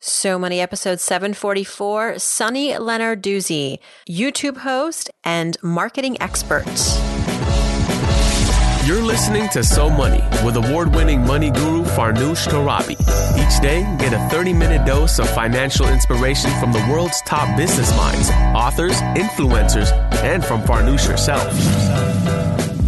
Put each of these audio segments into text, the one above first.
So Money episode 744, Sunny Lenarduzzi, YouTube host and marketing expert. You're listening to So Money with award winning money guru Farnoosh Torabi. Each day, get a 30 minute dose of financial inspiration from the world's top business minds, authors, influencers, and from Farnoosh herself.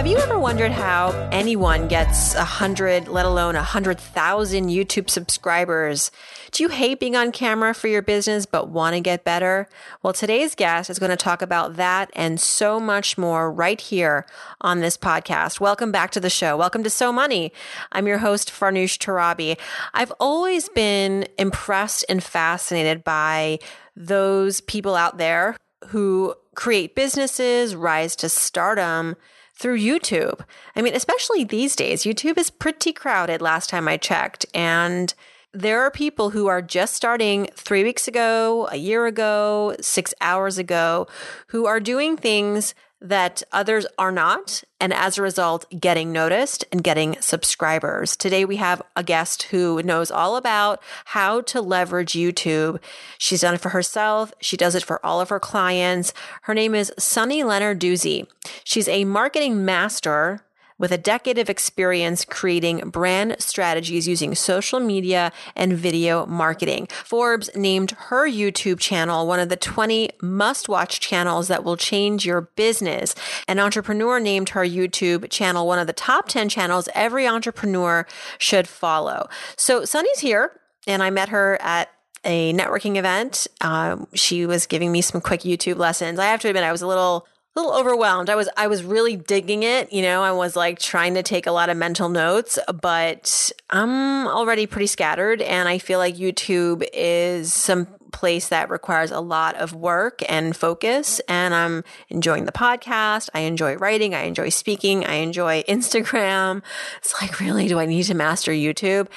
Have you ever wondered how anyone gets a hundred, let alone a hundred thousand YouTube subscribers? Do you hate being on camera for your business but want to get better? Well, today's guest is going to talk about that and so much more right here on this podcast. Welcome back to the show. Welcome to So Money. I'm your host, Farnoosh Torabi. I've always been impressed and fascinated by those people out there who create businesses, rise to stardom through YouTube. I mean, especially these days, YouTube is pretty crowded last time I checked. And there are people who are just starting three weeks ago, a year ago, six hours ago, who are doing things that others are not, and as a result, getting noticed and getting subscribers. Today, we have a guest who knows all about how to leverage YouTube. She's done it for herself, she does it for all of her clients. Her name is Sunny Lenarduzzi. She's a marketing master with a decade of experience creating brand strategies using social media and video marketing. Forbes named her YouTube channel one of the 20 must watch channels that will change your business. An entrepreneur named her YouTube channel one of the top 10 channels every entrepreneur should follow. So Sunny's here and I met her at a networking event. Um, she was giving me some quick YouTube lessons. I have to admit, I was a little little overwhelmed. I was I was really digging it, you know. I was like trying to take a lot of mental notes, but I'm already pretty scattered and I feel like YouTube is some place that requires a lot of work and focus and I'm enjoying the podcast. I enjoy writing, I enjoy speaking, I enjoy Instagram. It's like really do I need to master YouTube?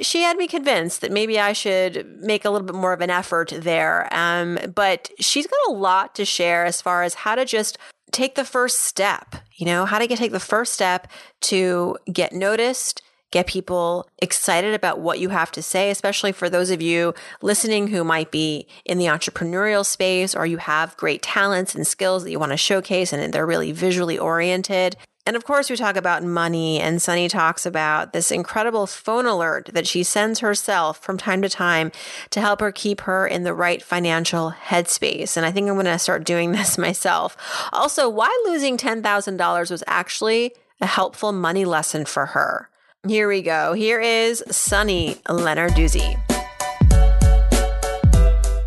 She had me convinced that maybe I should make a little bit more of an effort there. Um, but she's got a lot to share as far as how to just take the first step, you know, how to get, take the first step to get noticed, get people excited about what you have to say, especially for those of you listening who might be in the entrepreneurial space or you have great talents and skills that you want to showcase and they're really visually oriented. And of course, we talk about money, and Sunny talks about this incredible phone alert that she sends herself from time to time to help her keep her in the right financial headspace. And I think I'm going to start doing this myself. Also, why losing $10,000 was actually a helpful money lesson for her. Here we go. Here is Sunny Lenarduzzi.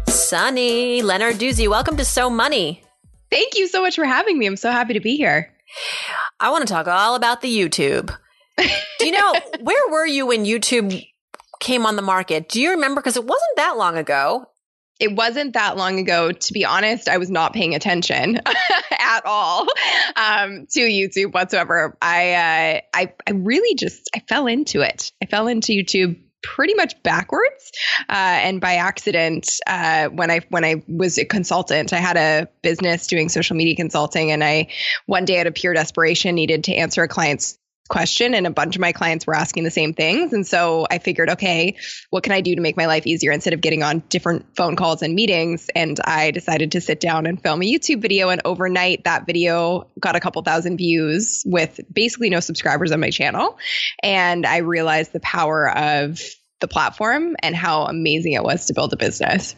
Sunny Lenarduzzi, welcome to So Money. Thank you so much for having me. I'm so happy to be here. I want to talk all about the YouTube. Do you know where were you when YouTube came on the market? Do you remember? Because it wasn't that long ago. It wasn't that long ago. To be honest, I was not paying attention at all um, to YouTube whatsoever. I, uh, I I really just I fell into it. I fell into YouTube pretty much backwards uh, and by accident uh, when i when i was a consultant i had a business doing social media consulting and i one day out of pure desperation needed to answer a client's question and a bunch of my clients were asking the same things. And so i figured okay what can i do to make my life easier instead of getting on different phone calls and meetings? And i decided to sit down and film a youtube video. And overnight that video got a couple thousand views with basically no subscribers on my channel. And i realized the power of the platform and how amazing it was to build a business.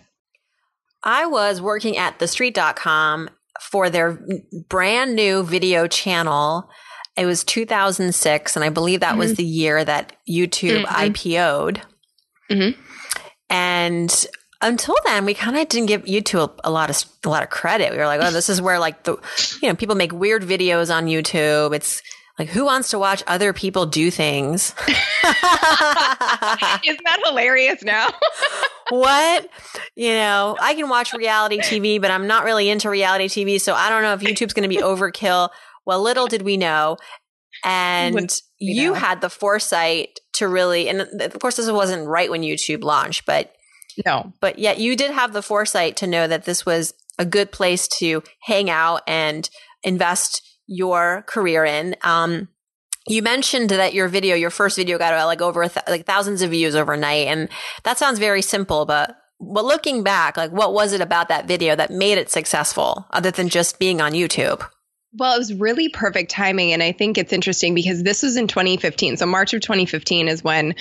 I was working at thestreet.com for their brand new video channel it was 2006, and I believe that mm-hmm. was the year that YouTube mm-hmm. IPO'd. Mm-hmm. And until then, we kind of didn't give YouTube a, a, lot of a lot of credit. We were like, "Oh, this is where like the you know people make weird videos on YouTube. It's like who wants to watch other people do things?" Isn't that hilarious? Now. what? You know, I can watch reality TV, but I'm not really into reality TV, so I don't know if YouTube's going to be overkill. Well, little did we know. And you know. had the foresight to really, and of course, this wasn't right when YouTube launched, but No. But yet you did have the foresight to know that this was a good place to hang out and invest your career in. Um, you mentioned that your video, your first video got like over th- like thousands of views overnight. And that sounds very simple, but but looking back, like what was it about that video that made it successful other than just being on YouTube? Well, it was really perfect timing. And I think it's interesting because this was in 2015. So, March of 2015 is when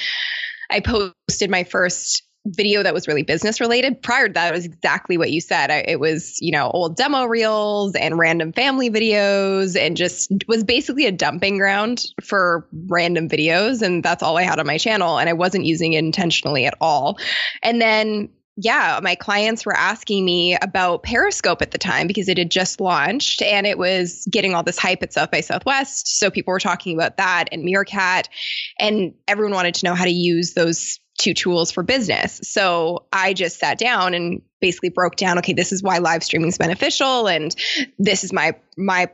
I posted my first video that was really business related. Prior to that, it was exactly what you said. I, it was, you know, old demo reels and random family videos and just was basically a dumping ground for random videos. And that's all I had on my channel. And I wasn't using it intentionally at all. And then yeah, my clients were asking me about Periscope at the time because it had just launched and it was getting all this hype at South by Southwest. So people were talking about that and Meerkat, and everyone wanted to know how to use those two tools for business. So I just sat down and basically broke down, okay, this is why live streaming is beneficial and this is my my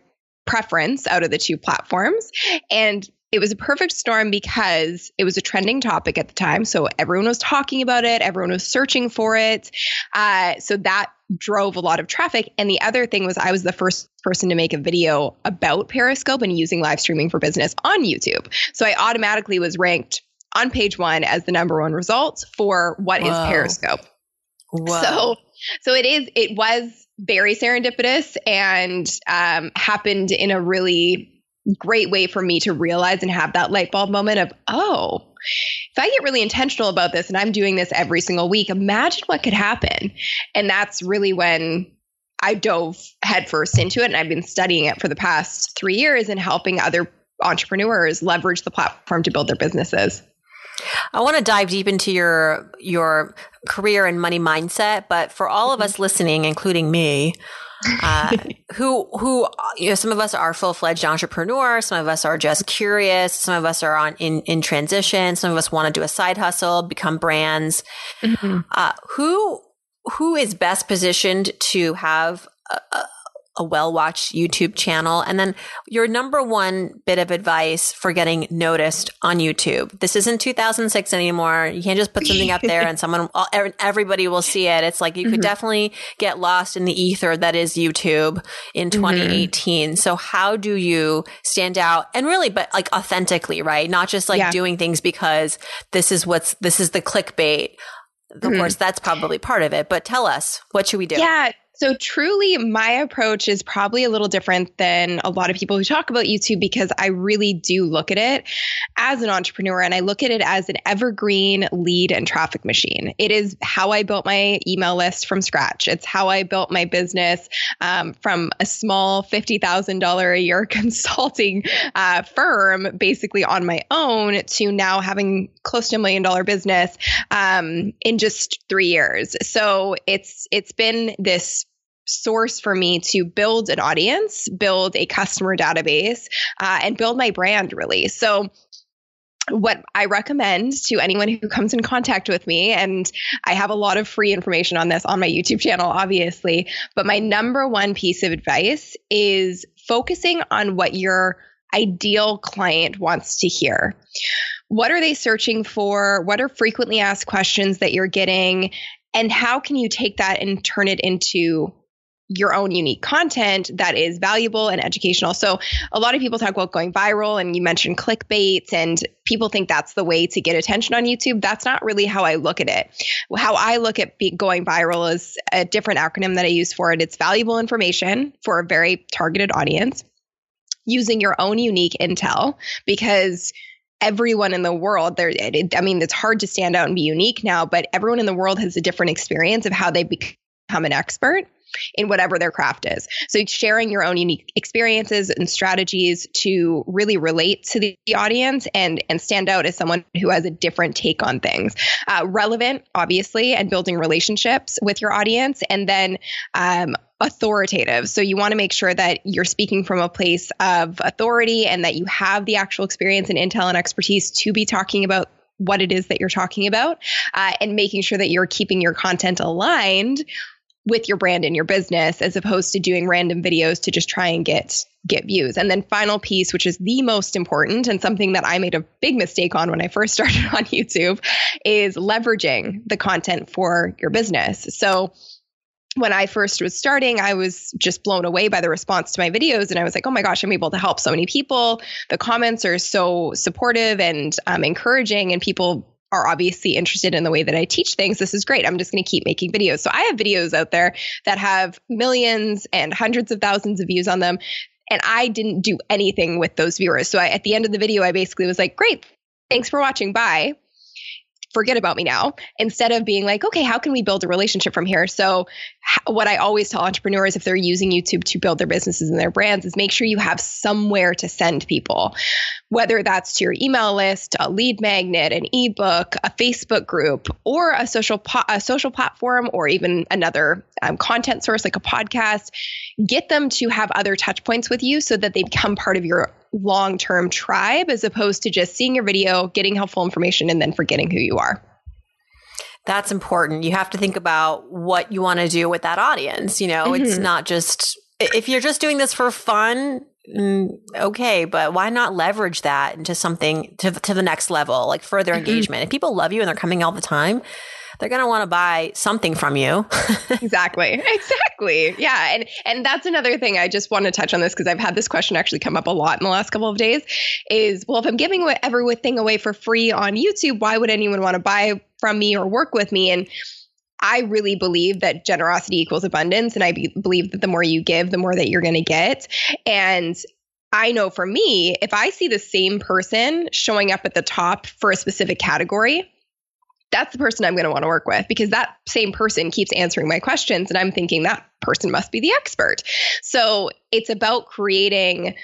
preference out of the two platforms. And it was a perfect storm because it was a trending topic at the time. So everyone was talking about it, everyone was searching for it. Uh, so that drove a lot of traffic. And the other thing was, I was the first person to make a video about Periscope and using live streaming for business on YouTube. So I automatically was ranked on page one as the number one result for what Whoa. is Periscope. Whoa. So, so it is. It was very serendipitous and um, happened in a really great way for me to realize and have that light bulb moment of, oh, if I get really intentional about this and I'm doing this every single week, imagine what could happen. And that's really when I dove headfirst into it. And I've been studying it for the past three years and helping other entrepreneurs leverage the platform to build their businesses. I want to dive deep into your your career and money mindset, but for all of mm-hmm. us listening, including me, uh, who who you know some of us are full fledged entrepreneurs, some of us are just curious, some of us are on in in transition, some of us want to do a side hustle, become brands. Mm-hmm. Uh, who who is best positioned to have a, a well watched YouTube channel? And then your number one bit of advice for getting noticed on YouTube. This isn't 2006 anymore. You can't just put something up there and someone, everybody will see it. It's like you could mm-hmm. definitely get lost in the ether that is YouTube in 2018. Mm-hmm. So how do you stand out and really, but like authentically, right? Not just like yeah. doing things because this is what's, this is the clickbait. Of mm-hmm. course, that's probably part of it, but tell us, what should we do? Yeah. So, truly, my approach is probably a little different than a lot of people who talk about YouTube because I really do look at it as an entrepreneur and I look at it as an evergreen lead and traffic machine. It is how I built my email list from scratch. It's how I built my business um, from a small $50,000 a year consulting uh, firm, basically on my own, to now having close to a million dollar business um, in just three years. So, it's it's been this source for me to build an audience, build a customer database, uh, and build my brand really. So, what I recommend to anyone who comes in contact with me, and I have a lot of free information on this on my YouTube channel, obviously, but my number one piece of advice is focusing on what your ideal client wants to hear. What are they searching for? What are frequently asked questions that you're getting? And how can you take that and turn it into your own unique content that is valuable and educational. So a lot of people talk about going viral and you mentioned clickbait and people think that's the way to get attention on YouTube. That's not really how I look at it. How I look at going viral is a different acronym that I use for it. It's valuable information for a very targeted audience using your own unique intel because everyone in the world there i mean it's hard to stand out and be unique now but everyone in the world has a different experience of how they become an expert in whatever their craft is. So sharing your own unique experiences and strategies to really relate to the audience and and stand out as someone who has a different take on things. Uh, relevant, obviously, and building relationships with your audience, and then um, authoritative. So you want to make sure that you're speaking from a place of authority and that you have the actual experience and intel and expertise to be talking about what it is that you're talking about uh, and making sure that you're keeping your content aligned with your brand and your business as opposed to doing random videos to just try and get get views. And then final piece which is the most important and something that I made a big mistake on when I first started on YouTube is leveraging the content for your business. So when I first was starting, I was just blown away by the response to my videos. And I was like, oh my gosh, I'm able to help so many people. The comments are so supportive and um, encouraging, and people are obviously interested in the way that I teach things, this is great. I'm just going to keep making videos. So I have videos out there that have millions and hundreds of thousands of views on them. And I didn't do anything with those viewers. So I, at the end of the video, I basically was like, great, thanks for watching. Bye forget about me now instead of being like okay how can we build a relationship from here so what i always tell entrepreneurs if they're using youtube to build their businesses and their brands is make sure you have somewhere to send people whether that's to your email list, a lead magnet, an ebook, a Facebook group, or a social po- a social platform, or even another um, content source like a podcast. Get them to have other touch points with you so that they become part of your long term tribe, as opposed to just seeing your video, getting helpful information, and then forgetting who you are. That's important. You have to think about what you want to do with that audience. You know, mm-hmm. it's not just if you're just doing this for fun, mm, okay, but why not leverage that into something to, to the next level, like further mm-hmm. engagement? If people love you and they're coming all the time, they're going to want to buy something from you. exactly. Exactly. Yeah. And and that's another thing I just want to touch on this because I've had this question actually come up a lot in the last couple of days is well if I'm giving everything away for free on YouTube, why would anyone want to buy from me or work with me? And I really believe that generosity equals abundance. And I be- believe that the more you give, the more that you're going to get. And I know for me, if I see the same person showing up at the top for a specific category, that's the person I'm going to want to work with because that same person keeps answering my questions and I'm thinking that person must be the expert. So it's about creating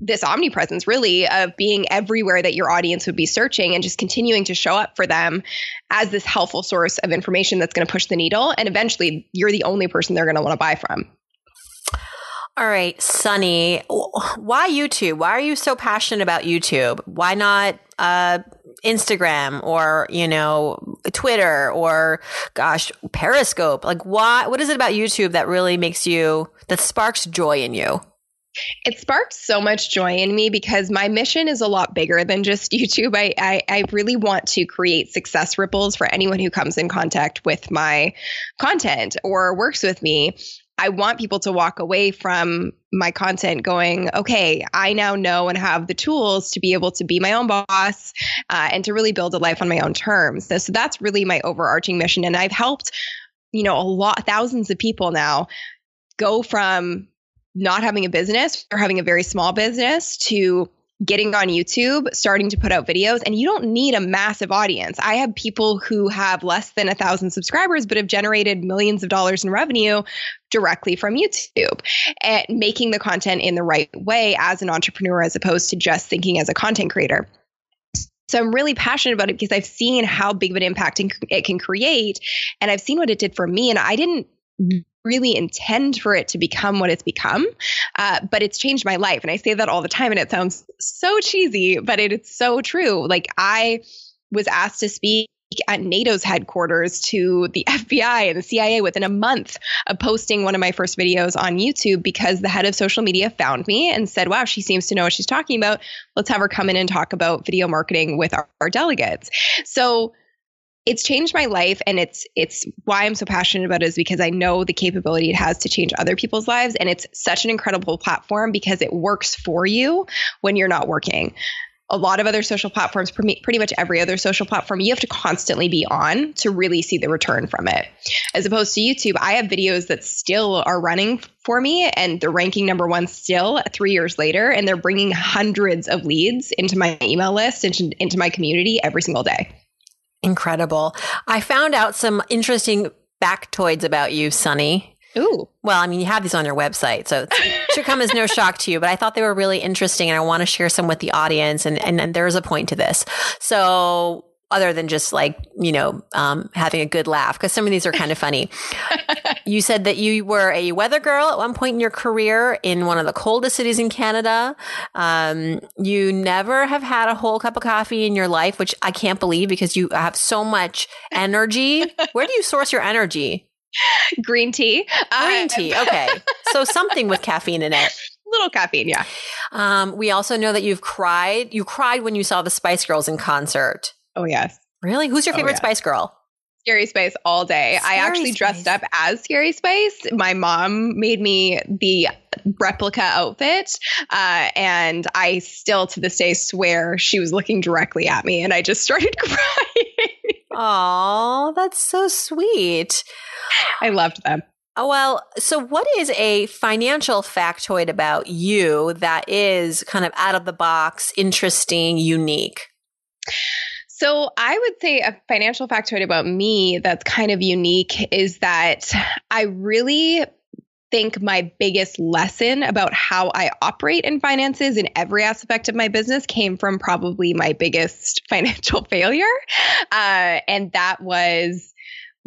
this omnipresence really of being everywhere that your audience would be searching and just continuing to show up for them as this helpful source of information that's going to push the needle and eventually you're the only person they're going to want to buy from. All right sunny why youtube? Why are you so passionate about youtube? Why not uh, instagram or you know twitter or gosh periscope like why what is it about youtube that really makes you that sparks joy in you it sparked so much joy in me because my mission is a lot bigger than just YouTube. I, I, I, really want to create success ripples for anyone who comes in contact with my content or works with me. I want people to walk away from my content going, okay, I now know and have the tools to be able to be my own boss uh, and to really build a life on my own terms. So, so that's really my overarching mission. And I've helped, you know, a lot, thousands of people now go from not having a business or having a very small business to getting on YouTube, starting to put out videos, and you don't need a massive audience. I have people who have less than a thousand subscribers, but have generated millions of dollars in revenue directly from YouTube and making the content in the right way as an entrepreneur, as opposed to just thinking as a content creator. So I'm really passionate about it because I've seen how big of an impact it can create, and I've seen what it did for me. And I didn't really intend for it to become what it's become, uh, but it's changed my life. And I say that all the time, and it sounds so cheesy, but it, it's so true. Like I was asked to speak at NATO's headquarters to the FBI and the CIA within a month of posting one of my first videos on YouTube because the head of social media found me and said, Wow, she seems to know what she's talking about. Let's have her come in and talk about video marketing with our, our delegates. So it's changed my life and it's it's why I'm so passionate about it is because I know the capability it has to change other people's lives and it's such an incredible platform because it works for you when you're not working. A lot of other social platforms, pretty much every other social platform, you have to constantly be on to really see the return from it. As opposed to YouTube, I have videos that still are running for me and they're ranking number one still three years later, and they're bringing hundreds of leads into my email list, into, into my community every single day. Incredible. I found out some interesting factoids about you, Sunny. Ooh. Well, I mean, you have these on your website, so it should come as no shock to you, but I thought they were really interesting and I want to share some with the audience. And, and, and there's a point to this. So other than just like, you know, um, having a good laugh, because some of these are kind of funny. you said that you were a weather girl at one point in your career in one of the coldest cities in Canada. Um, you never have had a whole cup of coffee in your life, which I can't believe because you have so much energy. Where do you source your energy? Green tea. Green tea. Okay. so something with caffeine in it. A little caffeine, yeah. Um, we also know that you've cried. You cried when you saw the Spice Girls in concert. Oh, yes. Really? Who's your oh, favorite oh, yes. Spice Girl? Scary Spice all day. Scary I actually Spice. dressed up as Scary Spice. My mom made me the replica outfit. Uh, and I still to this day swear she was looking directly at me and I just started crying. Oh, that's so sweet. I loved them. Oh, well, so what is a financial factoid about you that is kind of out of the box, interesting, unique? So, I would say a financial factoid about me that's kind of unique is that I really think my biggest lesson about how I operate in finances in every aspect of my business came from probably my biggest financial failure. Uh, and that was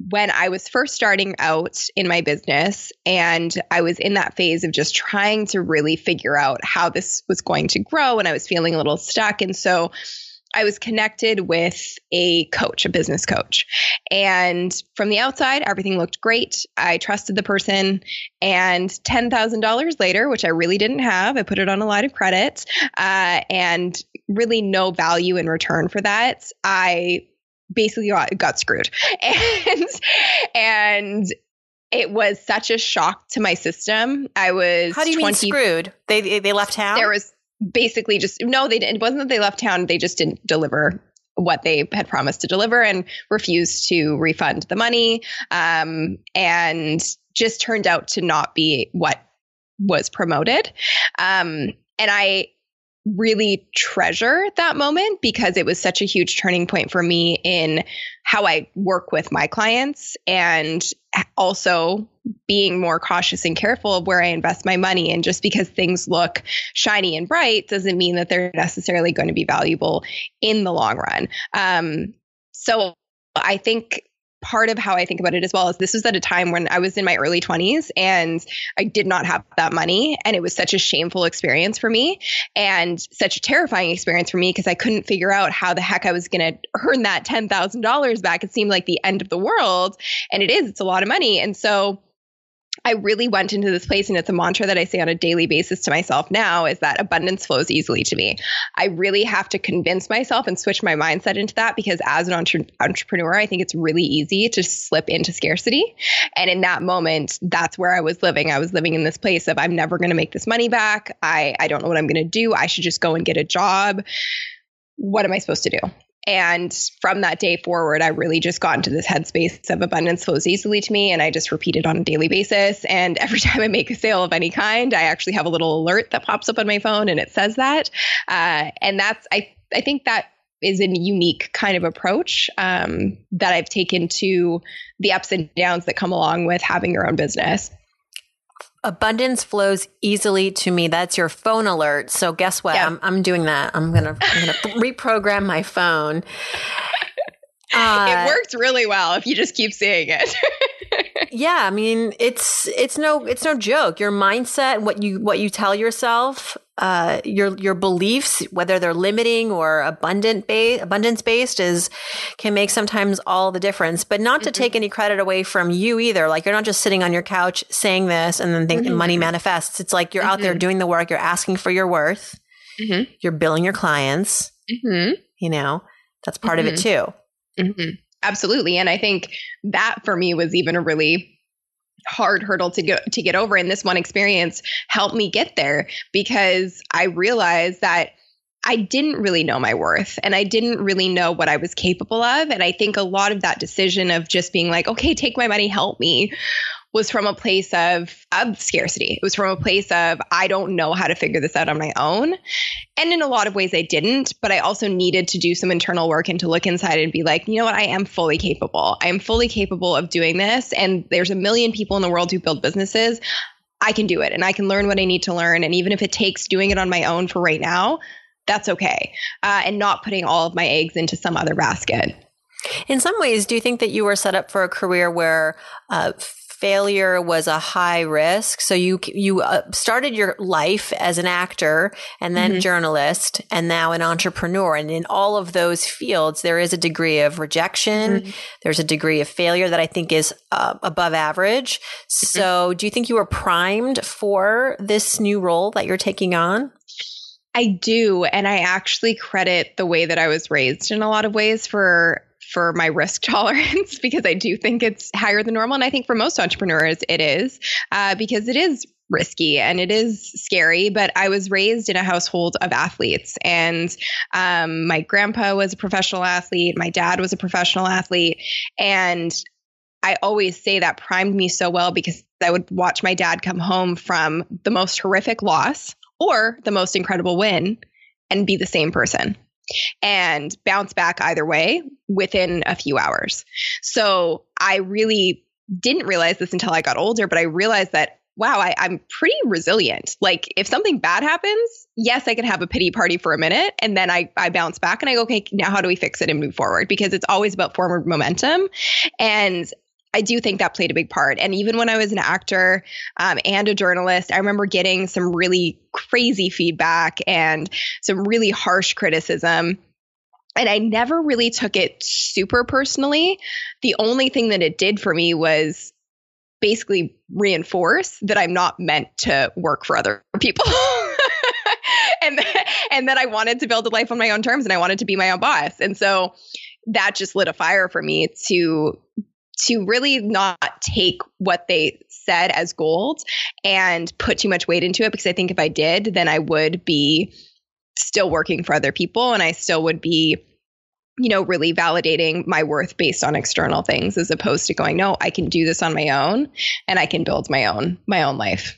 when I was first starting out in my business and I was in that phase of just trying to really figure out how this was going to grow and I was feeling a little stuck. And so I was connected with a coach, a business coach. And from the outside, everything looked great. I trusted the person. And $10,000 later, which I really didn't have, I put it on a line of credit uh, and really no value in return for that. I basically got, got screwed. And, and it was such a shock to my system. I was How do you 20, mean screwed? They they left town? There was basically just no they didn't it wasn't that they left town they just didn't deliver what they had promised to deliver and refused to refund the money. Um, and just turned out to not be what was promoted. Um, and i really treasure that moment because it was such a huge turning point for me in how I work with my clients and also being more cautious and careful of where I invest my money. And just because things look shiny and bright doesn't mean that they're necessarily going to be valuable in the long run. Um, so I think part of how I think about it as well is this was at a time when I was in my early 20s and I did not have that money. And it was such a shameful experience for me and such a terrifying experience for me because I couldn't figure out how the heck I was going to earn that $10,000 back. It seemed like the end of the world. And it is, it's a lot of money. And so I really went into this place, and it's a mantra that I say on a daily basis to myself now is that abundance flows easily to me. I really have to convince myself and switch my mindset into that because as an entre- entrepreneur, I think it's really easy to slip into scarcity. And in that moment, that's where I was living. I was living in this place of I'm never going to make this money back. I, I don't know what I'm going to do. I should just go and get a job. What am I supposed to do? And from that day forward, I really just got into this headspace of abundance flows easily to me. And I just repeat it on a daily basis. And every time I make a sale of any kind, I actually have a little alert that pops up on my phone and it says that. Uh, and that's, I, I think that is a unique kind of approach um, that I've taken to the ups and downs that come along with having your own business abundance flows easily to me. That's your phone alert. So guess what? Yeah. I'm, I'm doing that. I'm gonna I'm gonna reprogram my phone. Uh, it works really well if you just keep seeing it. yeah, I mean it's it's no it's no joke. Your mindset, what you what you tell yourself, uh, your your beliefs, whether they're limiting or abundant based, abundance based, is can make sometimes all the difference. But not to mm-hmm. take any credit away from you either. Like you're not just sitting on your couch saying this and then thinking mm-hmm. money manifests. It's like you're mm-hmm. out there mm-hmm. doing the work. You're asking for your worth. Mm-hmm. You're billing your clients. Mm-hmm. You know that's part of it too. Mm-hmm. Absolutely, and I think that for me was even a really hard hurdle to go to get over and this one experience helped me get there because I realized that I didn't really know my worth and I didn't really know what I was capable of and I think a lot of that decision of just being like okay take my money help me was from a place of, of scarcity. It was from a place of, I don't know how to figure this out on my own. And in a lot of ways, I didn't, but I also needed to do some internal work and to look inside and be like, you know what? I am fully capable. I am fully capable of doing this. And there's a million people in the world who build businesses. I can do it and I can learn what I need to learn. And even if it takes doing it on my own for right now, that's okay. Uh, and not putting all of my eggs into some other basket. In some ways, do you think that you were set up for a career where uh, failure was a high risk. So you you uh, started your life as an actor and then mm-hmm. journalist and now an entrepreneur. And in all of those fields, there is a degree of rejection. Mm-hmm. There's a degree of failure that I think is uh, above average. Mm-hmm. So do you think you were primed for this new role that you're taking on? I do. And I actually credit the way that I was raised in a lot of ways for for my risk tolerance because I do think it's higher than normal. And I think for most entrepreneurs, it is uh, because it is risky and it is scary. But I was raised in a household of athletes, and um, my grandpa was a professional athlete, my dad was a professional athlete. And I always say that primed me so well because I would watch my dad come home from the most horrific loss or the most incredible win and be the same person and bounce back either way within a few hours. So I really didn't realize this until I got older, but I realized that wow, I, am pretty resilient. Like if something bad happens, yes, I can have a pity party for a minute and then I, I bounce back and I go, okay, now how do we fix it and move forward? Because it's always about forward momentum. And I do think that played a big part. And even when I was an actor um, and a journalist, I remember getting some really crazy feedback and some really harsh criticism. And I never really took it super personally. The only thing that it did for me was basically reinforce that I'm not meant to work for other people. and and that I wanted to build a life on my own terms and I wanted to be my own boss. And so that just lit a fire for me to to really not take what they said as gold and put too much weight into it because I think if I did, then I would be still working for other people and I still would be you know really validating my worth based on external things as opposed to going no I can do this on my own and I can build my own my own life.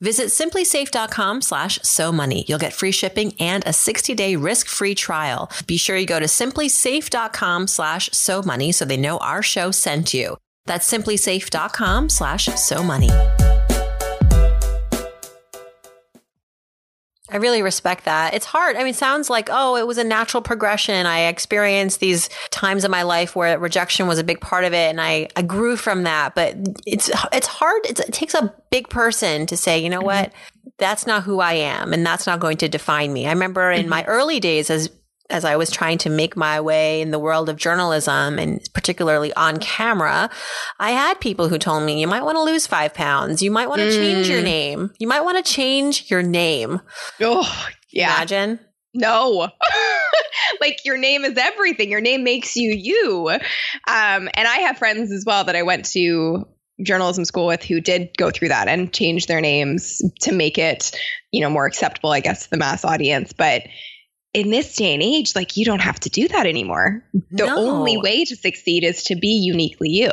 Visit simplisafe.com slash so money. You'll get free shipping and a 60 day risk free trial. Be sure you go to simplisafe.com slash so money so they know our show sent you. That's simplisafe.com slash so money. I really respect that. It's hard. I mean, sounds like, oh, it was a natural progression. I experienced these times in my life where rejection was a big part of it and I, I grew from that. But it's, it's hard. It's, it takes a big person to say, you know mm-hmm. what? That's not who I am and that's not going to define me. I remember in mm-hmm. my early days as as I was trying to make my way in the world of journalism and particularly on camera, I had people who told me, you might want to lose five pounds. You might want to mm. change your name. You might want to change your name. Oh, yeah. Imagine. No. like your name is everything. Your name makes you you. Um, and I have friends as well that I went to journalism school with who did go through that and change their names to make it, you know, more acceptable, I guess, to the mass audience. But in this day and age, like you don't have to do that anymore. The no. only way to succeed is to be uniquely you.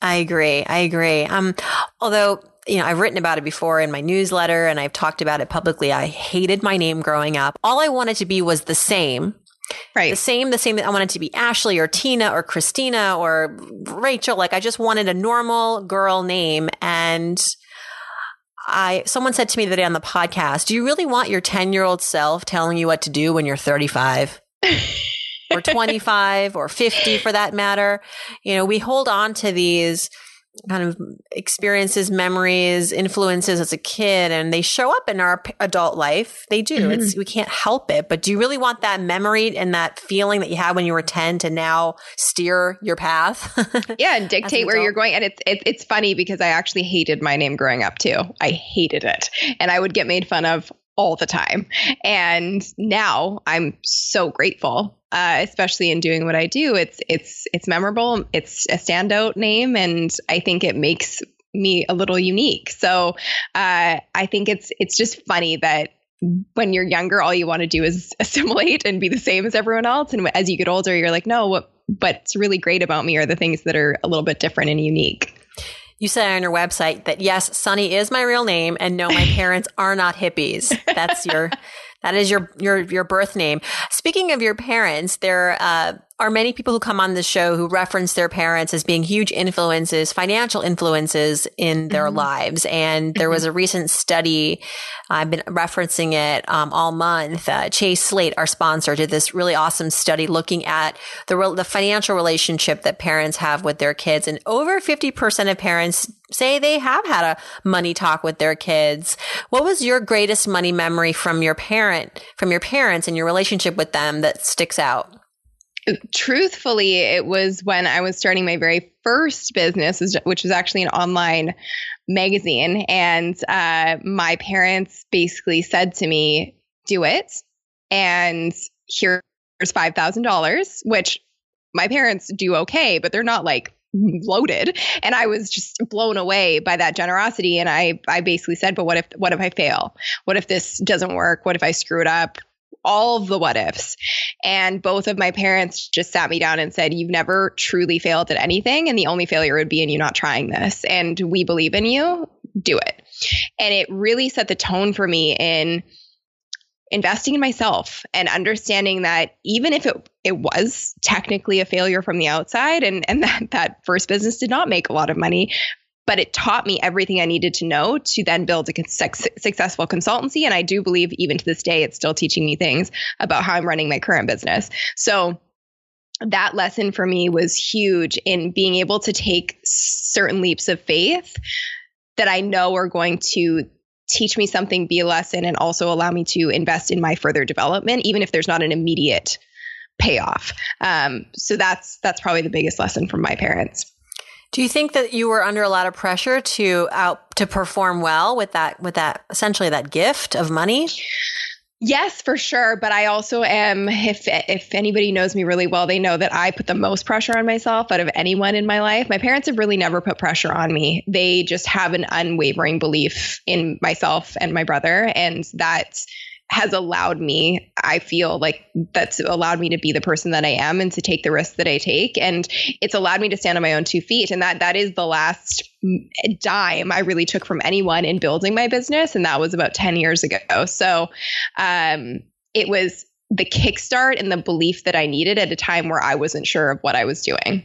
I agree. I agree. Um, although you know, I've written about it before in my newsletter and I've talked about it publicly. I hated my name growing up. All I wanted to be was the same. Right. The same, the same that I wanted to be Ashley or Tina or Christina or Rachel. Like I just wanted a normal girl name. And I someone said to me the day on the podcast, "Do you really want your 10-year-old self telling you what to do when you're 35?" or 25 or 50 for that matter. You know, we hold on to these kind of experiences, memories, influences as a kid, and they show up in our adult life. They do. Mm-hmm. It's we can't help it. But do you really want that memory and that feeling that you had when you were ten to now steer your path? yeah, and dictate where you're going. And it's, it's it's funny because I actually hated my name growing up too. I hated it, and I would get made fun of all the time. And now I'm so grateful, uh, especially in doing what I do. It's it's it's memorable. It's a standout name, and I think it makes me a little unique. So uh, I think it's it's just funny that when you're younger, all you want to do is assimilate and be the same as everyone else. And as you get older, you're like, no, what what's really great about me are the things that are a little bit different and unique. You say on your website that yes, Sunny is my real name, and no, my parents are not hippies. That's your that is your your your birth name. Speaking of your parents, there uh, are many people who come on the show who reference their parents as being huge influences, financial influences in their mm-hmm. lives. And there was mm-hmm. a recent study I've been referencing it um, all month. Uh, Chase Slate, our sponsor, did this really awesome study looking at the re- the financial relationship that parents have with their kids, and over fifty percent of parents say they have had a money talk with their kids. What was your greatest money memory from your parent, from your parents, and your relationship with them that sticks out? Truthfully, it was when I was starting my very first business, which was actually an online magazine. And uh, my parents basically said to me, do it. And here's $5,000, which my parents do okay, but they're not like loaded and i was just blown away by that generosity and i i basically said but what if what if i fail what if this doesn't work what if i screw it up all of the what ifs. And both of my parents just sat me down and said, You've never truly failed at anything. And the only failure would be in you not trying this. And we believe in you. Do it. And it really set the tone for me in investing in myself and understanding that even if it it was technically a failure from the outside and and that that first business did not make a lot of money but it taught me everything I needed to know to then build a successful consultancy. And I do believe even to this day, it's still teaching me things about how I'm running my current business. So that lesson for me was huge in being able to take certain leaps of faith that I know are going to teach me something, be a lesson, and also allow me to invest in my further development, even if there's not an immediate payoff. Um, so that's that's probably the biggest lesson from my parents. Do you think that you were under a lot of pressure to out to perform well with that with that essentially that gift of money? Yes, for sure. But I also am, if if anybody knows me really well, they know that I put the most pressure on myself out of anyone in my life. My parents have really never put pressure on me. They just have an unwavering belief in myself and my brother, and that has allowed me, I feel like that's allowed me to be the person that I am and to take the risks that I take. And it's allowed me to stand on my own two feet. And that that is the last dime I really took from anyone in building my business. And that was about 10 years ago. So um, it was the kickstart and the belief that I needed at a time where I wasn't sure of what I was doing.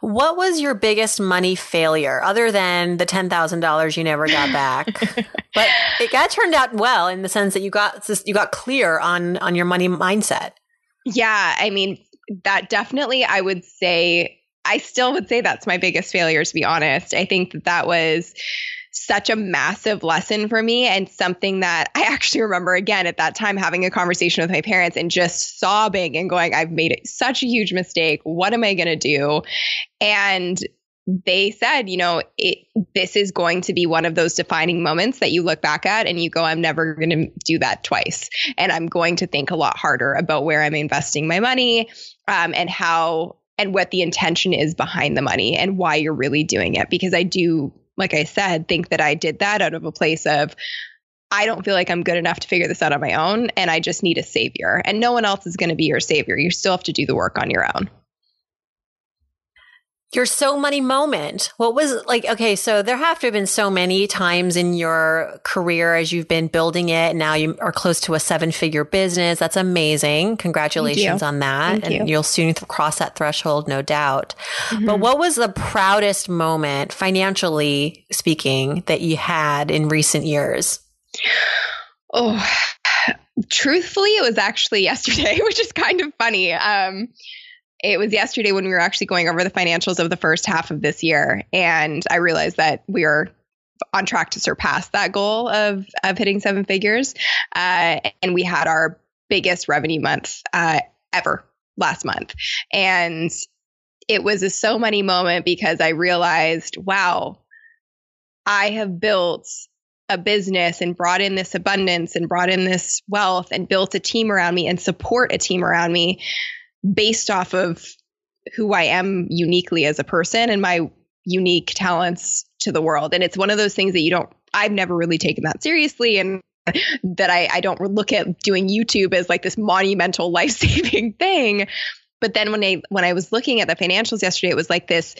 What was your biggest money failure other than the $10,000 you never got back? but it got turned out well in the sense that you got you got clear on on your money mindset. Yeah, I mean, that definitely I would say I still would say that's my biggest failure to be honest. I think that that was such a massive lesson for me and something that I actually remember again at that time having a conversation with my parents and just sobbing and going, I've made such a huge mistake. What am I going to do? And they said, you know, it, this is going to be one of those defining moments that you look back at and you go, I'm never going to do that twice. And I'm going to think a lot harder about where I'm investing my money um, and how and what the intention is behind the money and why you're really doing it. Because I do like I said, think that I did that out of a place of, I don't feel like I'm good enough to figure this out on my own, and I just need a savior. And no one else is going to be your savior. You still have to do the work on your own. Your so money moment. What was like, okay, so there have to have been so many times in your career as you've been building it. Now you are close to a seven figure business. That's amazing. Congratulations on that. Thank and you. will soon cross that threshold, no doubt. Mm-hmm. But what was the proudest moment, financially speaking, that you had in recent years? Oh, truthfully, it was actually yesterday, which is kind of funny. Um, it was yesterday when we were actually going over the financials of the first half of this year and i realized that we are on track to surpass that goal of of hitting seven figures. Uh, and we had our biggest revenue month uh, ever last month. And it was a so money moment because i realized wow i have built a business and brought in this abundance and brought in this wealth and built a team around me and support a team around me based off of who I am uniquely as a person and my unique talents to the world. And it's one of those things that you don't, I've never really taken that seriously. And that I, I don't look at doing YouTube as like this monumental life saving thing. But then when I when I was looking at the financials yesterday, it was like this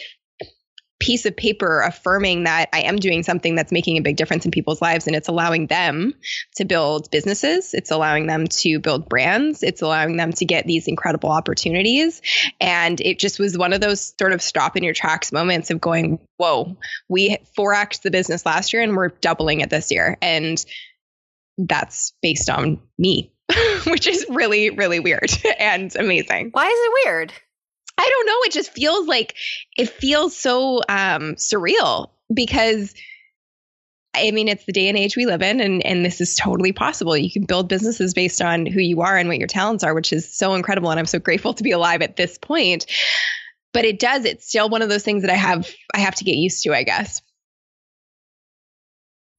piece of paper affirming that I am doing something that's making a big difference in people's lives and it's allowing them to build businesses. It's allowing them to build brands. It's allowing them to get these incredible opportunities. And it just was one of those sort of stop in your tracks moments of going, whoa, we 4X the business last year and we're doubling it this year. And that's based on me, which is really, really weird and amazing. Why is it weird? I don't know. It just feels like it feels so um, surreal because I mean, it's the day and age we live in, and, and this is totally possible. You can build businesses based on who you are and what your talents are, which is so incredible. And I'm so grateful to be alive at this point. But it does, it's still one of those things that I have I have to get used to, I guess.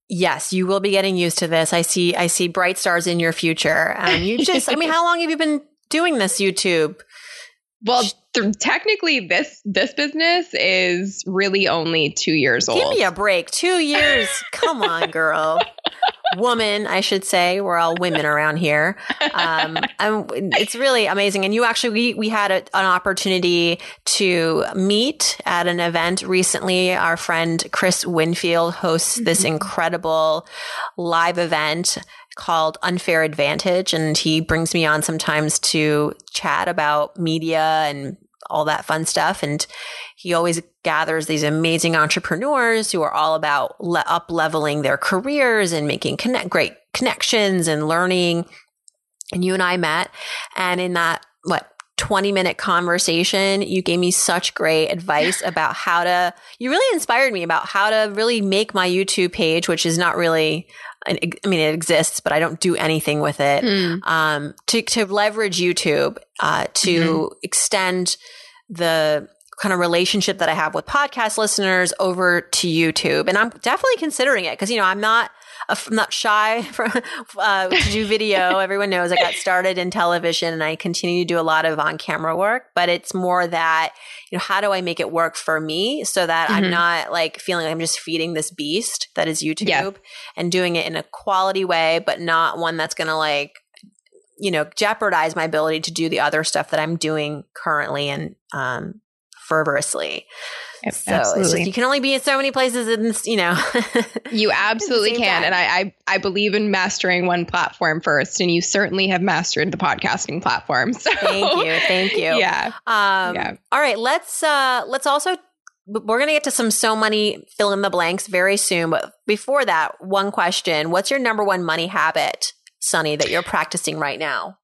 Yes, you will be getting used to this. I see I see bright stars in your future. And you just I mean, how long have you been doing this YouTube? Well, technically, this this business is really only two years old. Give me a break. Two years. Come on, girl. Woman, I should say. We're all women around here. Um, it's really amazing. And you actually, we, we had a, an opportunity to meet at an event recently. Our friend Chris Winfield hosts mm-hmm. this incredible live event called Unfair Advantage. And he brings me on sometimes to chat about media and all that fun stuff. And he always gathers these amazing entrepreneurs who are all about le- up leveling their careers and making connect- great connections and learning. And you and I met. And in that, what, 20 minute conversation, you gave me such great advice about how to, you really inspired me about how to really make my YouTube page, which is not really I mean, it exists, but I don't do anything with it. Mm. Um, to, to leverage YouTube, uh, to mm-hmm. extend the kind of relationship that I have with podcast listeners over to YouTube. And I'm definitely considering it because, you know, I'm not, I'm not shy for, uh, to do video. Everyone knows I got started in television and I continue to do a lot of on camera work, but it's more that, you know, how do I make it work for me so that mm-hmm. I'm not like feeling like I'm just feeding this beast that is YouTube yeah. and doing it in a quality way, but not one that's going to like, you know, jeopardize my ability to do the other stuff that I'm doing currently and um, fervorously. So absolutely. you can only be in so many places and you know you absolutely can. Time. And I, I I believe in mastering one platform first. And you certainly have mastered the podcasting platform. So thank you. Thank you. Yeah. Um yeah. all right. Let's uh let's also we're gonna get to some so money fill in the blanks very soon. But before that, one question. What's your number one money habit, Sunny, that you're practicing right now?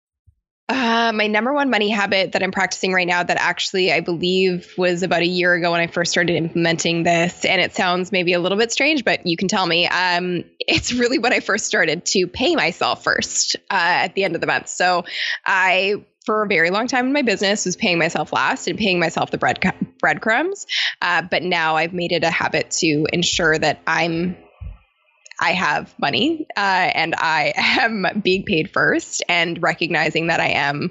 Uh, my number one money habit that I'm practicing right now, that actually I believe was about a year ago when I first started implementing this, and it sounds maybe a little bit strange, but you can tell me. Um, it's really when I first started to pay myself first uh, at the end of the month. So I for a very long time in my business was paying myself last and paying myself the bread breadcrumbs. Uh, but now I've made it a habit to ensure that I'm I have money uh, and I am being paid first and recognizing that I am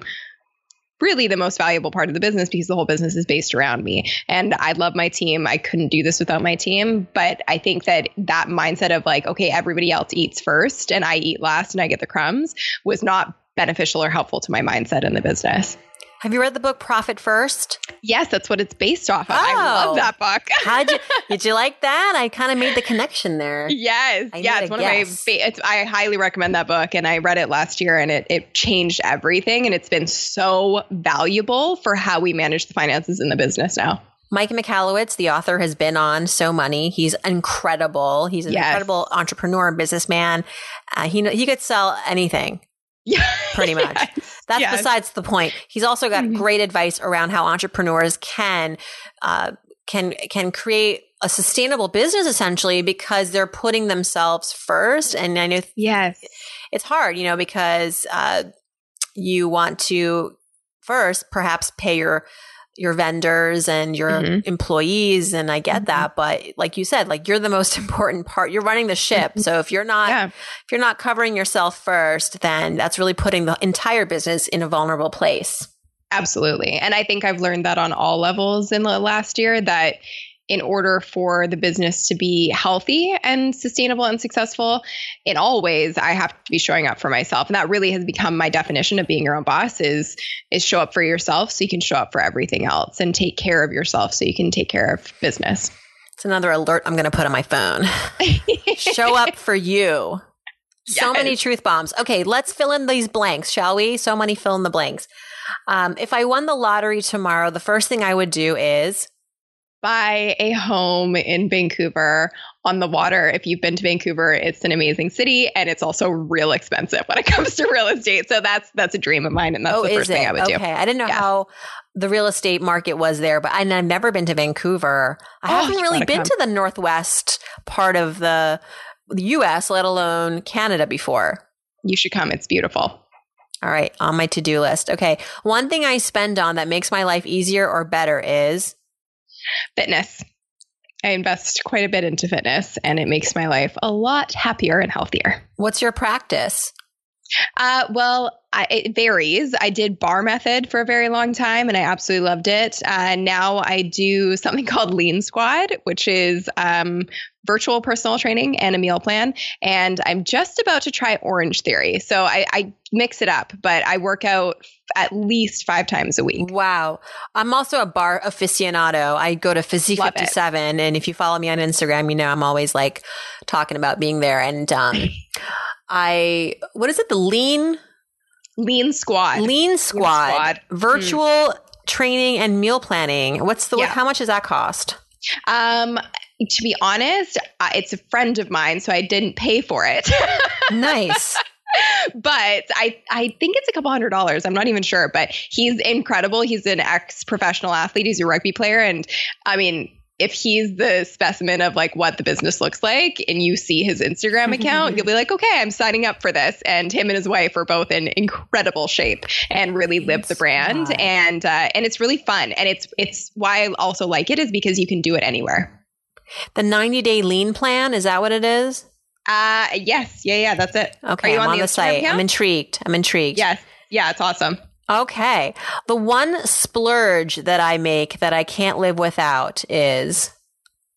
really the most valuable part of the business because the whole business is based around me. And I love my team. I couldn't do this without my team. But I think that that mindset of like, okay, everybody else eats first and I eat last and I get the crumbs was not beneficial or helpful to my mindset in the business. Have you read the book Profit First? Yes, that's what it's based off of. Oh. I love oh. that book. How'd you, did you like that? I kind of made the connection there. Yes. I yeah, it's one guess. of my it's, I highly recommend that book and I read it last year and it it changed everything and it's been so valuable for how we manage the finances in the business now. Mike Michalowicz, the author, has been on So Money. He's incredible. He's an yes. incredible entrepreneur, and businessman. Uh, he he could sell anything. Yeah. Pretty much. That's yes. besides the point. He's also got mm-hmm. great advice around how entrepreneurs can uh, can can create a sustainable business essentially because they're putting themselves first. And I know yes, it's hard, you know, because uh, you want to first perhaps pay your your vendors and your Mhm. employees and I get Mhm. that but like you said like you're the most important part you're running the ship so if you're not Yeah. if you're not covering yourself first then that's really putting the entire business in a vulnerable place Absolutely. And I think I've learned that on all levels in the last year that in order for the business to be healthy and sustainable and successful in all ways I have to be showing up for myself. And that really has become my definition of being your own boss is is show up for yourself so you can show up for everything else and take care of yourself so you can take care of business. it's another alert I'm going to put on my phone. Show up for you. So many truth bombs. Okay let's fill in these blanks shall we? So many fill in the blanks. Um, if I won the lottery tomorrow the first thing I would do is buy a home in Vancouver on the water. If you've been to Vancouver, it's an amazing city and it's also real expensive when it comes to real estate. So that's that's a dream of mine and that's oh, the first it? thing I would okay. do. Okay. I didn't know Yes. how the real estate market was there, but and I've never been to Vancouver. I Oh, haven't really been come. to the northwest part of the, the U.S., let alone Canada, before. You should come. It's beautiful. All right, on my to do list. Okay, one thing I spend on that makes my life easier or better is Fitness. I invest quite a bit into fitness and it makes my life a lot happier and healthier. what's your practice? Uh, well, I, it varies. I did bar method for a very long time and I absolutely loved it. Uh, now I do something called Lean Squad, which is um, virtual personal training and a meal plan. And I'm just about to try Orange Theory. So I, I mix it up, but I work out at least five times a week. Wow. I'm also a barre aficionado. I go to Physique Love it. 57. And if you follow me on Instagram, you know I'm always like talking about being there. And um, I, what is it? The lean, Lean Squad. lean squad, Squad. virtual training and meal planning. What's the, Yeah. how much does that cost? Um, to be honest, uh, it's a friend of mine, so I didn't pay for it. Nice. but I I think it's a couple hundred dollars. I'm not even sure, but he's incredible. He's an ex professional athlete. He's a rugby player, and I mean. If he's the specimen of like what the business looks like and you see his Instagram account, you'll be like, okay, I'm signing up for this. And him and his wife are both in incredible shape and really live the brand. And uh, and it's really fun. And it's it's why I also like it is because you can do it anywhere. the 90 day lean plan. Is that what it is? Uh yes, yeah, yeah, that's it. Okay. Are you I'm on on the the, site. account? I'm intrigued. I'm intrigued. Yes, yeah, it's awesome. Okay. The one splurge that I make that I can't live without is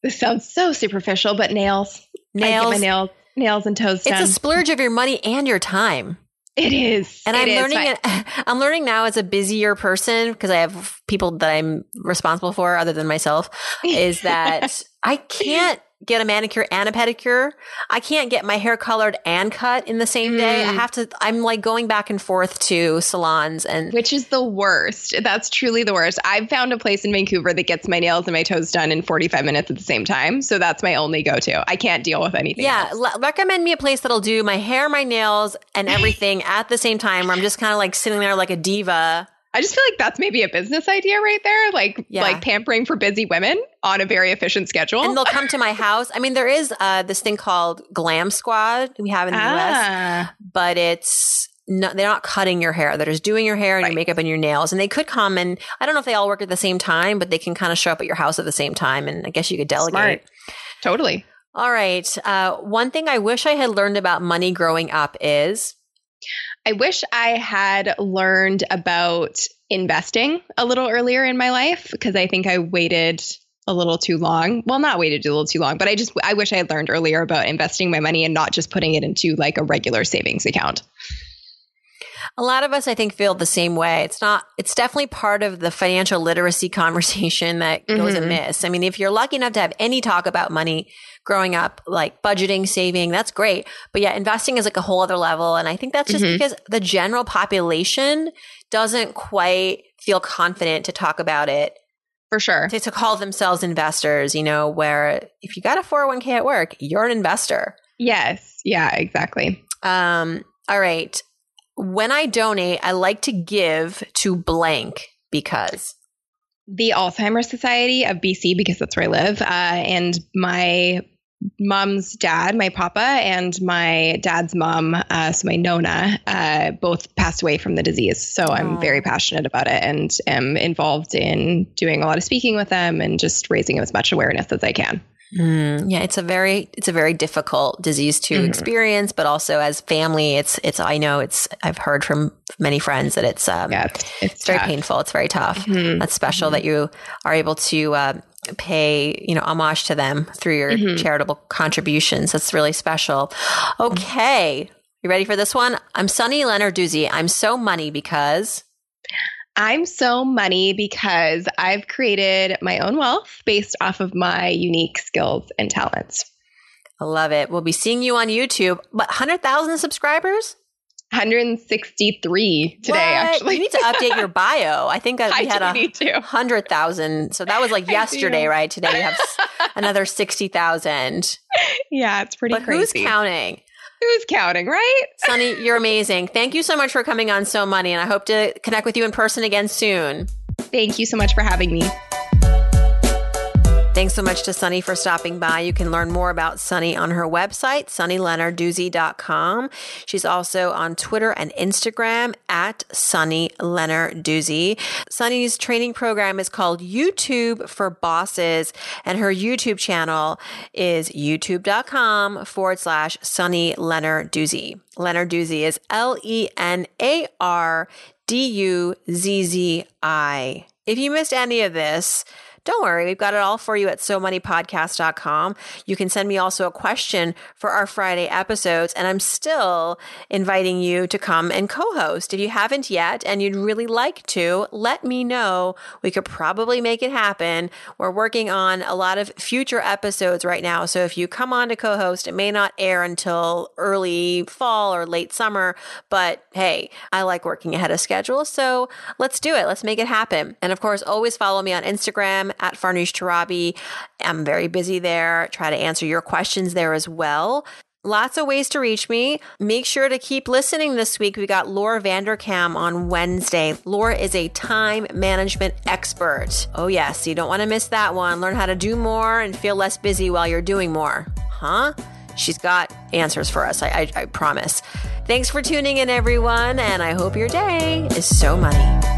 This sounds so superficial, but nails. Nails. my nails, nails and toes It's done. a splurge of your money and your time. it is, And It I'm is. learning it. I'm learning now as a busier person because I have people that I'm responsible for other than myself. Is that I can't get a manicure and a pedicure. I can't get my hair colored and cut in the same day. I Mm. have to. I'm like going back and forth to salons and Which is the worst. That's truly the worst. I've found a place in Vancouver that gets my nails and my toes done in 45 minutes at the same time. So that's my only go to. I can't deal with anything. Yeah, else. le- recommend me a place that'll do my hair, my nails, and everything at the same time. Where I'm just kind of like sitting there like a diva. I just feel like that's maybe a business idea right there. Like, Yeah. like pampering for busy women on a very efficient schedule. And they'll come to my house. I mean, there is uh, this thing called Glam Squad we have in the US, ah, but it's no, they're not cutting your hair. They're just doing your hair and Right. your makeup and your nails. And they could come and I don't know if they all work at the same time, but they can kind of show up at your house at the same time. And I guess you could delegate. Smart. totally. All right. Uh, one thing I wish I had learned about money growing up is I wish I had learned about investing a little earlier in my life because I think I waited a little too long. Well, not waited a little too long, but I just I wish I had learned earlier about investing my money and not just putting it into like a regular savings account. A lot of us, I think, feel the same way. It's not, it's definitely part of the financial literacy conversation that goes Mhm. amiss. I mean, if you're lucky enough to have any talk about money growing up, like budgeting, saving, that's great. But yeah, investing is like a whole other level. And I think that's just Mhm. because the general population doesn't quite feel confident to talk about it, For sure. to, to call themselves investors, you know, where if you got a 401k at work, you're an investor. Yes. Yeah, exactly. Um, all right. When I donate, I like to give to blank because The Alzheimer's Society of BC because that's where I live uh, and my mom's dad, my papa, and my dad's mom, uh, so my nona, uh, both passed away from the disease. So I'm very passionate about it and am involved in doing a lot of speaking with them and just raising as much awareness as I can. Mm, yeah, it's a very it's a very difficult disease to mm-hmm. experience, but also as family, it's it's I know it's I've heard from many friends that it's um yeah, it's, it's, very painful. It's very tough. Mm-hmm. That's special mm-hmm. that you are able to uh, pay you know homage to them through your mm-hmm. charitable contributions. That's really special. Okay, you ready for this one? I'm Sunny Lenarduzzi. I'm so money because I'm so money because I've created my own wealth based off of my unique skills and talents. I love it. We'll be seeing you on YouTube. But 100,000 subscribers? 163 today, what? actually. You need to update your bio. I think that we I had a 100,000. So that was like yesterday, right? Today we have another 60,000. Yeah, it's pretty but crazy. Who's counting? Who's counting, right? Sunny, you're amazing. Thank you so much for coming on So Money, and I hope to connect with you in person again soon. Thank you so much for having me. Thanks so much to Sunny for stopping by. You can learn more about Sunny on her website, sunnylenarduzzi.com. She's also on Twitter and Instagram at Sunny. Sunny's training program is called YouTube for Bosses, and her YouTube channel is youtube.com forward slash Sunny Lenarduzzi. Lenarduzzi is L E N A R D U Z Z I. If you missed any of this, don't worry, we've got it all for you at so moneypodcast.com. You can send me also a question for our Friday episodes, and I'm still inviting you to come and co host. If you haven't yet and you'd really like to, let me know. We could probably make it happen. We're working on a lot of future episodes right now. So if you come on to co host, it may not air until early fall or late summer, but hey, I like working ahead of schedule. So let's do it. Let's make it happen. And of course, always follow me on Instagram at Farnoosh Torabi. I'm very busy there. Try to answer your questions there as well. Lots of ways to reach me. Make sure to keep listening this week. We got Laura Vanderkam on Wednesday. Laura is a time management expert. Oh, yes, you don't want to miss that one. Learn how to do more and feel less busy while you're doing more. Huh? She's got answers for us, I, I, I promise. Thanks for tuning in, everyone, and I hope your day is so money.